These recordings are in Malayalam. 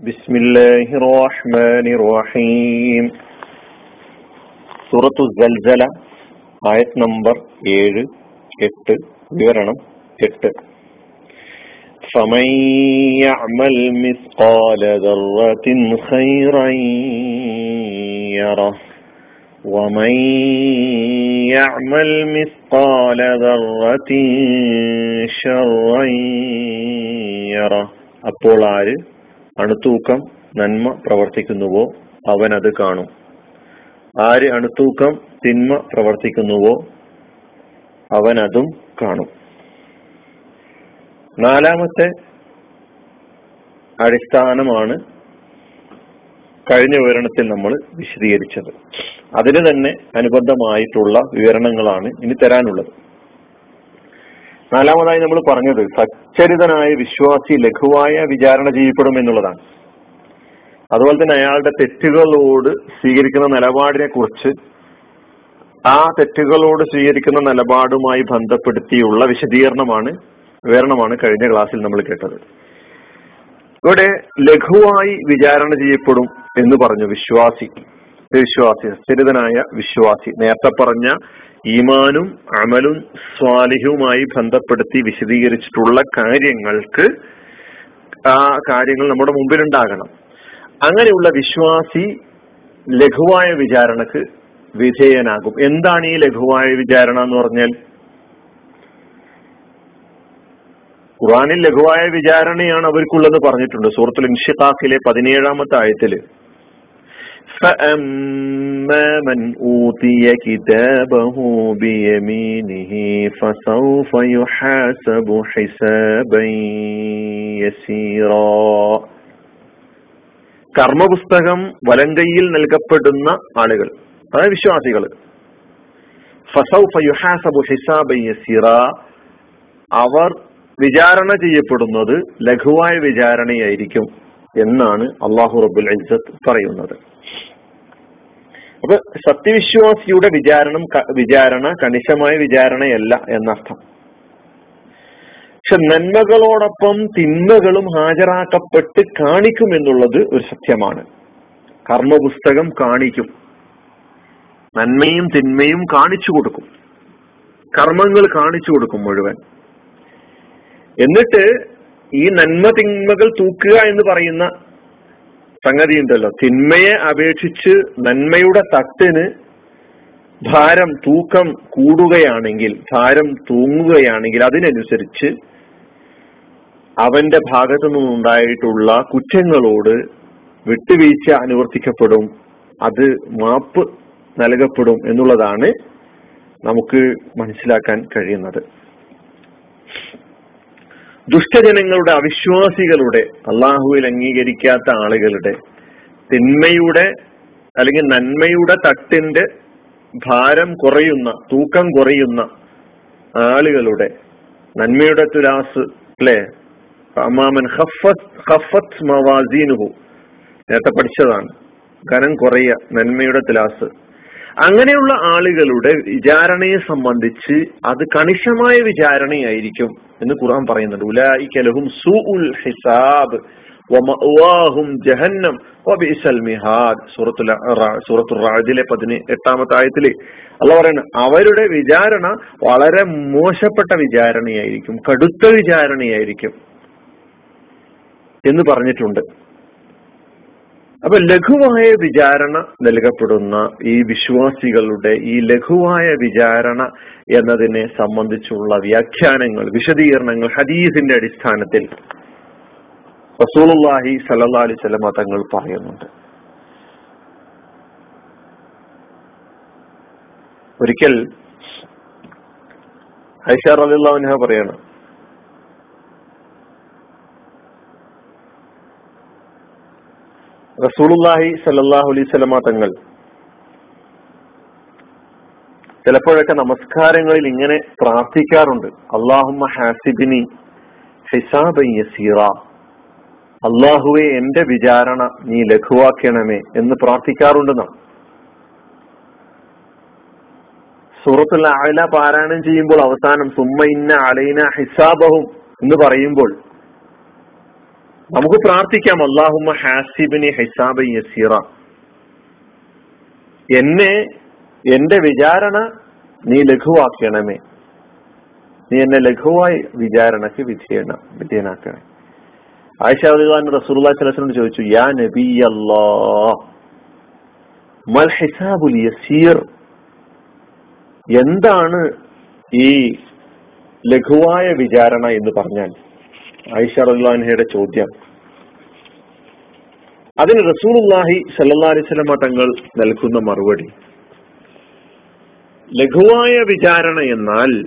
بسم الله الرحمن الرحيم സൂറത്തു സൽസല ആയത് നമ്പർ ഏഴ് എട്ട് വിവരണം എട്ട് فمن يعمل مثقال ذرة خيرا يره ومن يعمل مثقال ذرة شرا يره അപ്പോൾ ആര് അണുത്തൂക്കം നന്മ പ്രവർത്തിക്കുന്നുവോ അവൻ അത് കാണും. ആര് അണുത്തൂക്കം തിന്മ പ്രവർത്തിക്കുന്നുവോ അവൻ അതും കാണും. നാലാമത്തെ അടിസ്ഥാനമാണ് കഴിഞ്ഞ വിവരണത്തിൽ നമ്മൾ വിശദീകരിച്ചത്. അതിന് തന്നെ അനുബന്ധമായിട്ടുള്ള വിവരണങ്ങളാണ് ഇനി തരാനുള്ളത്. നാലാമതായി നമ്മൾ പറഞ്ഞത് സച്ചരിതനായ വിശ്വാസി ലഘുവായ വിചാരണ ചെയ്യപ്പെടും എന്നുള്ളതാണ്. അതുപോലെ തന്നെ അയാളുടെ തെറ്റുകളോട് സ്വീകരിക്കുന്ന നിലപാടിനെ കുറിച്ച് ആ തെറ്റുകളോട് സ്വീകരിക്കുന്ന നിലപാടുമായി ബന്ധപ്പെടുത്തിയുള്ള വിശദീകരണമാണ് വിവരണമാണ് കഴിഞ്ഞ ക്ലാസ്സിൽ നമ്മൾ കേട്ടത്. ഇവിടെ ലഘുവായി വിചാരണ ചെയ്യപ്പെടും എന്ന് പറഞ്ഞു വിശ്വാസി. വിശ്വാസി സച്ചരിതനായ വിശ്വാസി. നേരത്തെ പറഞ്ഞ ഈമാനും അമലും സ്വാലിഹുമായി ബന്ധപ്പെടുത്തി വിശദീകരിച്ചിട്ടുള്ള കാര്യങ്ങൾക്ക് ആ കാര്യങ്ങൾ നമ്മുടെ മുമ്പിൽ ഉണ്ടാകണം അങ്ങനെയുള്ള വിശ്വാസി ലഘുവായ വിചാരണക്ക് വിധേയനാകും. എന്താണ് ഈ ലഘുവായ വിചാരണ എന്ന് പറഞ്ഞാൽ? ഖുറാനിൽ ലഘുവായ വിചാരണയാണ് അവർക്കുള്ളത് പറഞ്ഞിട്ടുണ്ട്. സൂറത്തുൽ ഇൻഷിഖാഖിലെ പതിനേഴാമത്തെ ആയത്തിൽ فأما من أوتي كتابه بيمينه فسوف يحاسب حسابا يسيرا കർമ്മപുസ്തകം വലങ്കയിൽ നൽകപ്പെടുന്ന ആളുകൾ അതായത് വിശ്വാസികൾ ഫസൗഫ യുഹാസബു ഹിസാബ യസീറ അവർ വിചാരണ ചെയ്യപ്പെടുന്നത് ലഘുവായ വിചാരണയായിരിക്കും എന്നാണ് അള്ളാഹു റബുൽ ഇസത്ത് പറയുന്നത്. അപ്പൊ സത്യവിശ്വാസിയുടെ വിചാരണം വിചാരണ കണിശമായ വിചാരണയല്ല എന്നർത്ഥം. പക്ഷെ നന്മകളോടൊപ്പം തിന്മകളും ഹാജരാക്കപ്പെട്ട് കാണിക്കും എന്നുള്ളത് ഒരു സത്യമാണ്. കർമ്മപുസ്തകം കാണിക്കും. നന്മയും തിന്മയും കാണിച്ചു കൊടുക്കും. കർമ്മങ്ങൾ കാണിച്ചു കൊടുക്കും മുഴുവൻ. എന്നിട്ട് ഈ നന്മ തിന്മകൾ തൂക്കുക എന്ന് പറയുന്ന സംഗതി ഉണ്ടല്ലോ തിന്മയെ അപേക്ഷിച്ച് നന്മയുടെ തട്ടിന് ഭാരം തൂക്കം കൂടുകയാണെങ്കിൽ ഭാരം തൂങ്ങുകയാണെങ്കിൽ അതിനനുസരിച്ച് അവന്റെ ഭാഗത്തു നിന്നുണ്ടായിട്ടുള്ള കുറ്റങ്ങളോട് വിട്ടുവീഴ്ച അനുവർത്തിക്കപ്പെടും. അത് മാപ്പ് നൽകപ്പെടും എന്നുള്ളതാണ് നമുക്ക് മനസ്സിലാക്കാൻ കഴിയുന്നത്. ദുഷ്ടജനങ്ങളുടെ അവിശ്വാസികളുടെ അള്ളാഹുവിൽ അംഗീകരിക്കാത്ത ആളുകളുടെ തിന്മയുടെ അല്ലെങ്കിൽ നന്മയുടെ തട്ടിന്റെ ഭാരം കുറയുന്ന തൂക്കം കുറയുന്ന ആളുകളുടെ നന്മയുടെ തുലാസ് അല്ലെ അമാമൻ ഹഫത്ത് മവാസീനുഹു നേരത്തെ പഠിച്ചതാണ്. കനം കുറയ നന്മയുടെ തുലാസ്. അങ്ങനെയുള്ള ആളുകളുടെ വിചാരണയെ സംബന്ധിച്ച് അത് കണിശമായ വിചാരണയായിരിക്കും എന്ന് ഖുർആൻ പറയുന്നുണ്ട്. ഉലായിക്കലഹും സൂഉൽ ഹിസാബ് ജഹന്നം റാദിലെ പതിന് എട്ടാമത്തെ ആയത്തിൽ അല്ല പറയുന്നത് അവരുടെ വിചാരണ വളരെ മോശപ്പെട്ട വിചാരണയായിരിക്കും കടുത്ത വിചാരണയായിരിക്കും എന്ന് പറഞ്ഞിട്ടുണ്ട്. അപ്പൊ ലഘുവായ വിചാരണ നൽകപ്പെടുന്ന ഈ വിശ്വാസികളുടെ ഈ ലഘുവായ വിചാരണ എന്നതിനെ സംബന്ധിച്ചുള്ള വ്യാഖ്യാനങ്ങൾ വിശദീകരണങ്ങൾ ഹദീസിന്റെ അടിസ്ഥാനത്തിൽ റസൂലുള്ളാഹി സല്ലല്ലാഹു അലൈഹി വസല്ലം തങ്ങൾ പറയുന്നുണ്ട്. ഒരിക്കൽ ഐഷ റളിയല്ലാഹു അൻഹ പറയാണ് റസൂലുല്ലാഹി സല്ലാഹു അലൈഹി സ്വലമ തങ്ങൾ ചിലപ്പോഴൊക്കെ നമസ്കാരങ്ങളിൽ ഇങ്ങനെ പ്രാർത്ഥിക്കാറുണ്ട്. അള്ളാഹുമ്മ ഹാസിബിനി ഹിസാബൻ യസീറ. അള്ളാഹുവെ എന്റെ വിചാരണ നീ ലഘുവാക്കണമേ എന്ന് പ്രാർത്ഥിക്കാറുണ്ടെന്നാണ് സൂറത്തുൽ അല പാരായണം ചെയ്യുമ്പോൾ അവസാനം സുമ്മ ഇന്ന അലൈന ഹിസാബഹും എന്ന് പറയുമ്പോൾ നമുക്ക് പ്രാർത്ഥിക്കാം. അള്ളാഹുമ ഹാസിബിനി ഹൈസാബ് യസീറ. എന്നെ എന്റെ വിചാരണ നീ ലഘുവാക്കണമേ. നീ എന്നെ ലഘുവായി വിചാരണക്ക് വിധേയണം വിധേയനാക്കണേ. ആയിഷ സ്വലം ചോദിച്ചു യാ നബി മൽ ഹിസാബുൽ യസീർ? എന്താണ് ഈ ലഘുവായ വിചാരണ എന്ന് പറഞ്ഞാൽ? റഹ്ലാൻഹയുടെ ചോദ്യം. അതിന് റസൂലുല്ലാഹി സല്ലാ അലിസ്ലമ തങ്ങൾ നൽകുന്ന മറുപടി. ലഘുവായ വിചാരണ എന്നാൽ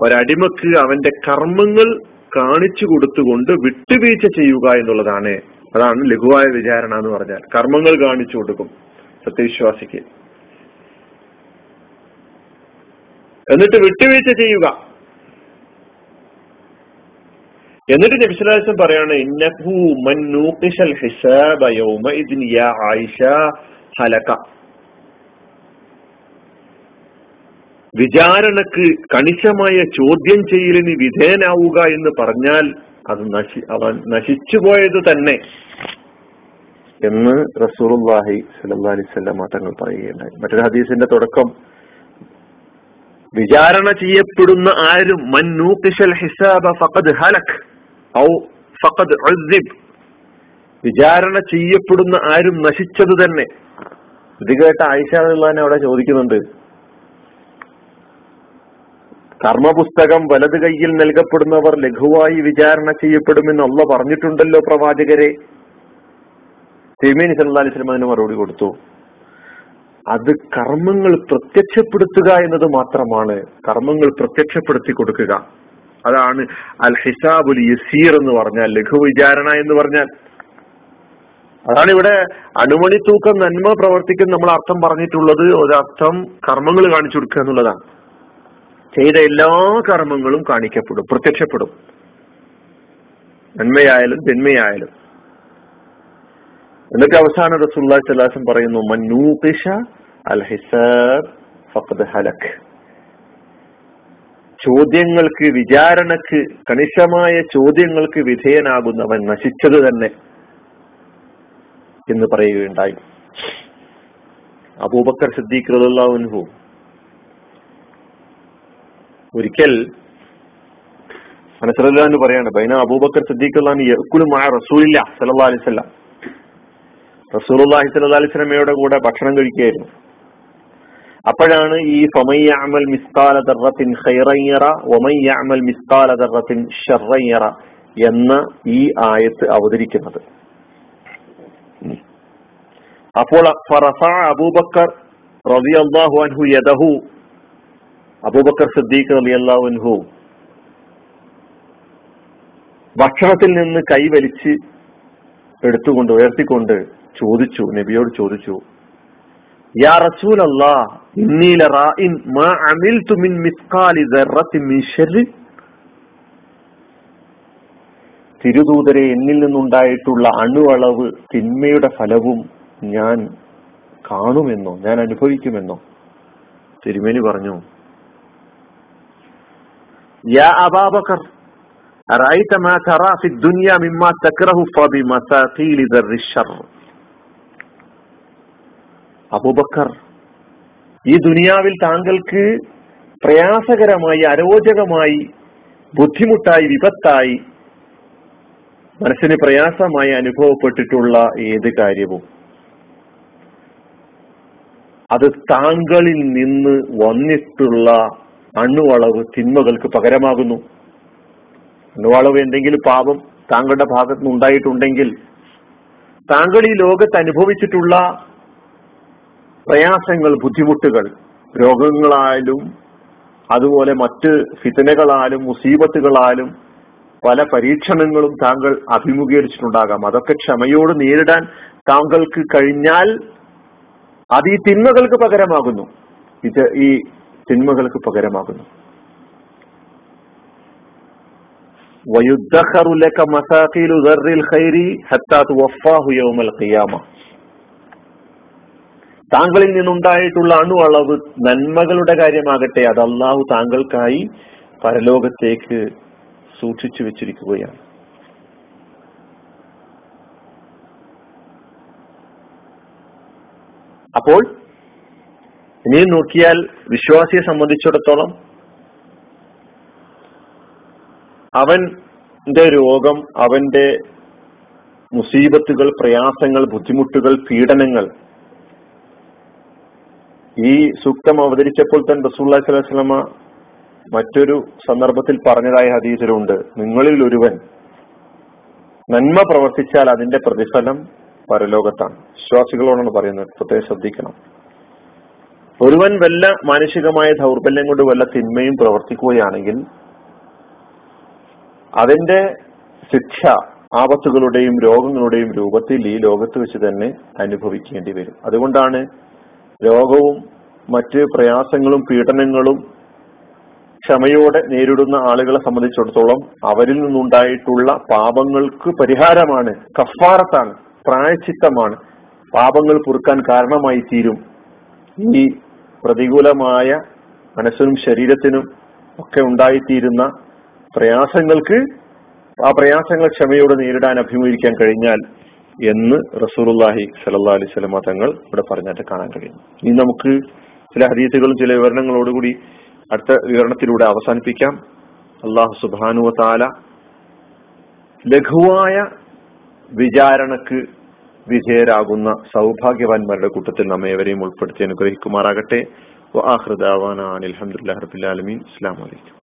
ഒരടിമക്ക് അവന്റെ കർമ്മങ്ങൾ കാണിച്ചു കൊടുത്തുകൊണ്ട് വിട്ടുവീഴ്ച ചെയ്യുക എന്നുള്ളതാണ്. അതാണ് ലഘുവായ വിചാരണ എന്ന് പറഞ്ഞാൽ. കർമ്മങ്ങൾ കാണിച്ചു കൊടുക്കും. സത്യവിശ്വാസിക്ക്. എന്നിട്ട് വിട്ടുവീഴ്ച ചെയ്യുക. എന്നിട്ട് നബിസ്വലാസം പറയാണ് ഇന്നഹു യാ ആയിഷ വിചാരണക്ക് കണിശമായ ചോദ്യം ചെയ്യലിന് വിധേയനാവുക എന്ന് പറഞ്ഞാൽ അത് നശി അവൻ നശിച്ചുപോയത് തന്നെ എന്ന് റസൂറുല്ലാഹി സല്ലല്ലാഹി അലൈഹി വസല്ലം തങ്ങൾ പറയുകയുണ്ടായി. മറ്റൊരു ഹദീസിന്റെ തുടക്കം വിചാരണ ചെയ്യപ്പെടുന്ന ആരും മന്നൂഖിഷൽ ഹിസാബ ഫഖദ് ഹലക്. ഫഖദ് വിചാരണ ചെയ്യപ്പെടുന്ന ആരും നശിച്ചത് തന്നെ. ഇത് കേട്ട ആയിഷ അവിടെ ചോദിക്കുന്നുണ്ട്. കർമ്മപുസ്തകം വലത് കൈയിൽ നൽകപ്പെടുന്നവർ ലഘുവായി വിചാരണ ചെയ്യപ്പെടുമെന്ന് അള്ള പറഞ്ഞിട്ടുണ്ടല്ലോ പ്രവാചകരെ. തിരുമേനി സല്ലാ അലിസ്ലം അതിന് മറുപടി കൊടുത്തു. അത് കർമ്മങ്ങൾ പ്രത്യക്ഷപ്പെടുത്തുക എന്നത് മാത്രമാണ്. കർമ്മങ്ങൾ പ്രത്യക്ഷപ്പെടുത്തി കൊടുക്കുക. അതാണ് അൽ ഹിസാബുൽ യസീർ എന്ന് പറഞ്ഞാൽ ലഘു വിചാരണ എന്ന് പറഞ്ഞാൽ. അതാണ് ഇവിടെ അണുമണി തൂക്കം നന്മ പ്രവർത്തിക്കുന്ന നമ്മൾ അർത്ഥം പറഞ്ഞിട്ടുള്ളത്. ഒരർത്ഥം കർമ്മങ്ങൾ കാണിച്ചു കൊടുക്കുക എന്നുള്ളതാണ്. ചെയ്ത എല്ലാ കർമ്മങ്ങളും കാണിക്കപ്പെടും പ്രത്യക്ഷപ്പെടും. നന്മയായാലും തിന്മയായാലും. എന്നിട്ട് അവസാന റസൂല്ലാ സലാസം പറയുന്നു മന്നൂഖിഷ അൽ ഹിസാബ് ഫഖദ് ഹലക്. ചോദ്യങ്ങൾക്ക് വിചാരണക്ക് കണിശമായ ചോദ്യങ്ങൾക്ക് വിധേയനാകുന്നവൻ നശിച്ചത് തന്നെ എന്ന് പറയുകയുണ്ടായി. അബൂബക്കർ സിദ്ദീഖ് അനുഭവം ഒരിക്കൽ മനസ്സിലാന്ന് പറയാണ് ബൈന അബൂബക്കർ സിദ്ദീഖ് യക്കുലുമായ റസൂലില്ല സല്ലാ അലിസ്ലാം റസൂൽ അള്ളാഹി അലൈഹി അലിസ്ലമയുടെ കൂടെ ഭക്ഷണം കഴിക്കുകയായിരുന്നു. അപ്പോഴാണ് ഈ ഫൊമയ്യാമൽ മിസ്കാല ദർറത്തിൻ ഖൈറയ്യറ ഒമയ്യാമൽ മിസ്കാല ദർറത്തിൻ ഷെറയ്യറ എന്ന ഈ ആയത്ത് അവതരിക്കുന്നത്. അപ്പോൾ അബൂബക്കർ റബി അള്ളാഹു അൻഹു യദഹു അബൂബക്കർ സിദ്ദീഖ് റബി അള്ളാഹു അൻഹു ഭക്ഷണത്തിൽ നിന്ന് കൈവലിച്ച് എടുത്തുകൊണ്ട് ഉയർത്തിക്കൊണ്ട് ചോദിച്ചു നബിയോട് ചോദിച്ചു തിരുദൂതരെ എന്നിൽ നിന്നുണ്ടായിട്ടുള്ള അണുവളവ് തിന്മയുടെ ഫലവും ഞാൻ കാണുമെന്നോ ഞാൻ അനുഭവിക്കുമെന്നോ? തിരുമേനി പറഞ്ഞു യാ അബാബക്കർ മിമ്മ തക്റഹു ഫബി അബൂബക്കർ. ഈ ദുനിയാവിൽ താങ്കൾക്ക് പ്രയാസകരമായി അരോചകമായി ബുദ്ധിമുട്ടായി വിപത്തായി മനസ്സിന് പ്രയാസമായി അനുഭവപ്പെട്ടിട്ടുള്ള ഏത് കാര്യവും? അത് താങ്കളിൽ നിന്ന് വന്നിട്ടുള്ള അണുവളവ് തിന്മകൾക്ക് പകരമാകുന്നു. അണുവളവ് എന്തെങ്കിലും പാപം താങ്കളുടെ ഭാഗത്ത് ഉണ്ടായിട്ടുണ്ടെങ്കിൽ താങ്കൾ ഈ ലോകത്ത് അനുഭവിച്ചിട്ടുള്ള പ്രയാസങ്ങൾ ബുദ്ധിമുട്ടുകൾ രോഗങ്ങളായാലും അതുപോലെ മറ്റ് ഫിതനകളാലും മുസീബത്തുകളാലും പല പരീക്ഷണങ്ങളും താങ്കൾ അഭിമുഖീകരിച്ചിട്ടുണ്ടാകാം. അതൊക്കെ ക്ഷമയോട് നേരിടാൻ താങ്കൾക്ക് കഴിഞ്ഞാൽ അത് ഈ തിന്മകൾക്ക് പകരമാകുന്നു. ഇത് ഈ തിന്മകൾക്ക് പകരമാകുന്നു. താങ്കളിൽ നിന്നുണ്ടായിട്ടുള്ള അണു അളവ് നന്മകളുടെ കാര്യമാകട്ടെ അത് അള്ളാഹു താങ്കൾക്കായി പരലോകത്തേക്ക് സൂക്ഷിച്ചു വെച്ചിരിക്കുകയാണ്. അപ്പോൾ ഇനിയും നോക്കിയാൽ വിശ്വാസിയെ സംബന്ധിച്ചിടത്തോളം അവന്റെ രോഗം അവന്റെ മുസീബത്തുകൾ പ്രയാസങ്ങൾ ബുദ്ധിമുട്ടുകൾ പീഡനങ്ങൾ ഈ സൂക്തം അവതരിച്ചപ്പോൾ തന്നെ റസൂള്ളി സ്വലമ മറ്റൊരു സന്ദർഭത്തിൽ പറഞ്ഞതായ ഹദീസിലുണ്ട്. നിങ്ങളിൽ ഒരുവൻ നന്മ പ്രവർത്തിച്ചാൽ അതിന്റെ പ്രതിഫലം പരലോകത്താണ്. വിശ്വാസികളോടാണ് പറയുന്നത്. പ്രത്യേകം ശ്രദ്ധിക്കണം. ഒരുവൻ വല്ല മാനുഷികമായ ദൗർബല്യം കൊണ്ട് വല്ല തിന്മയും പ്രവർത്തിക്കുകയാണെങ്കിൽ അതിന്റെ ശിക്ഷ ആപത്തുകളുടെയും രോഗങ്ങളുടെയും രൂപത്തിൽ ഈ ലോകത്ത് വെച്ച് തന്നെ അനുഭവിക്കേണ്ടി വരും. അതുകൊണ്ടാണ് രോഗവും മറ്റ് പ്രയാസങ്ങളും പീഡനങ്ങളും ക്ഷമയോടെ നേരിടുന്ന ആളുകളെ സംബന്ധിച്ചിടത്തോളം അവരിൽ നിന്നുണ്ടായിട്ടുള്ള പാപങ്ങൾക്ക് പരിഹാരമാണ് കഫാറത്താണ് പ്രായച്ചിത്തമാണ് പാപങ്ങൾ പൊറുക്കാൻ കാരണമായി തീരും. ഈ പ്രതികൂലമായ മനസ്സിനും ശരീരത്തിനും ഒക്കെ ഉണ്ടായിത്തീരുന്ന പ്രയാസങ്ങൾക്ക് ആ പ്രയാസങ്ങൾ ക്ഷമയോടെ നേരിടാൻ അഭിമുഖീകരിക്കാൻ കഴിഞ്ഞാൽ എന്ന് റസൂറുല്ലാഹി സലല്ലാ അലൈഹി സ്വലമ തങ്ങൾ ഇവിടെ പറഞ്ഞായിട്ട് കാണാൻ കഴിയും. ഇനി നമുക്ക് ചില ഹദീസുകളും ചില വിവരണങ്ങളോടുകൂടി അടുത്ത വിവരണത്തിലൂടെ അവസാനിപ്പിക്കാം. അള്ളാഹു സുബാനു താല ലഘുവായ വിചാരണക്ക് വിധേയരാകുന്ന സൗഭാഗ്യവാന്മാരുടെ കൂട്ടത്തിൽ നമ്മേവരെയും ഉൾപ്പെടുത്തി അനുഗ്രഹിക്കുമാറാകട്ടെ. അലഹമുല്ലാ റബിൻ അസ്ലാം വലൈക്കും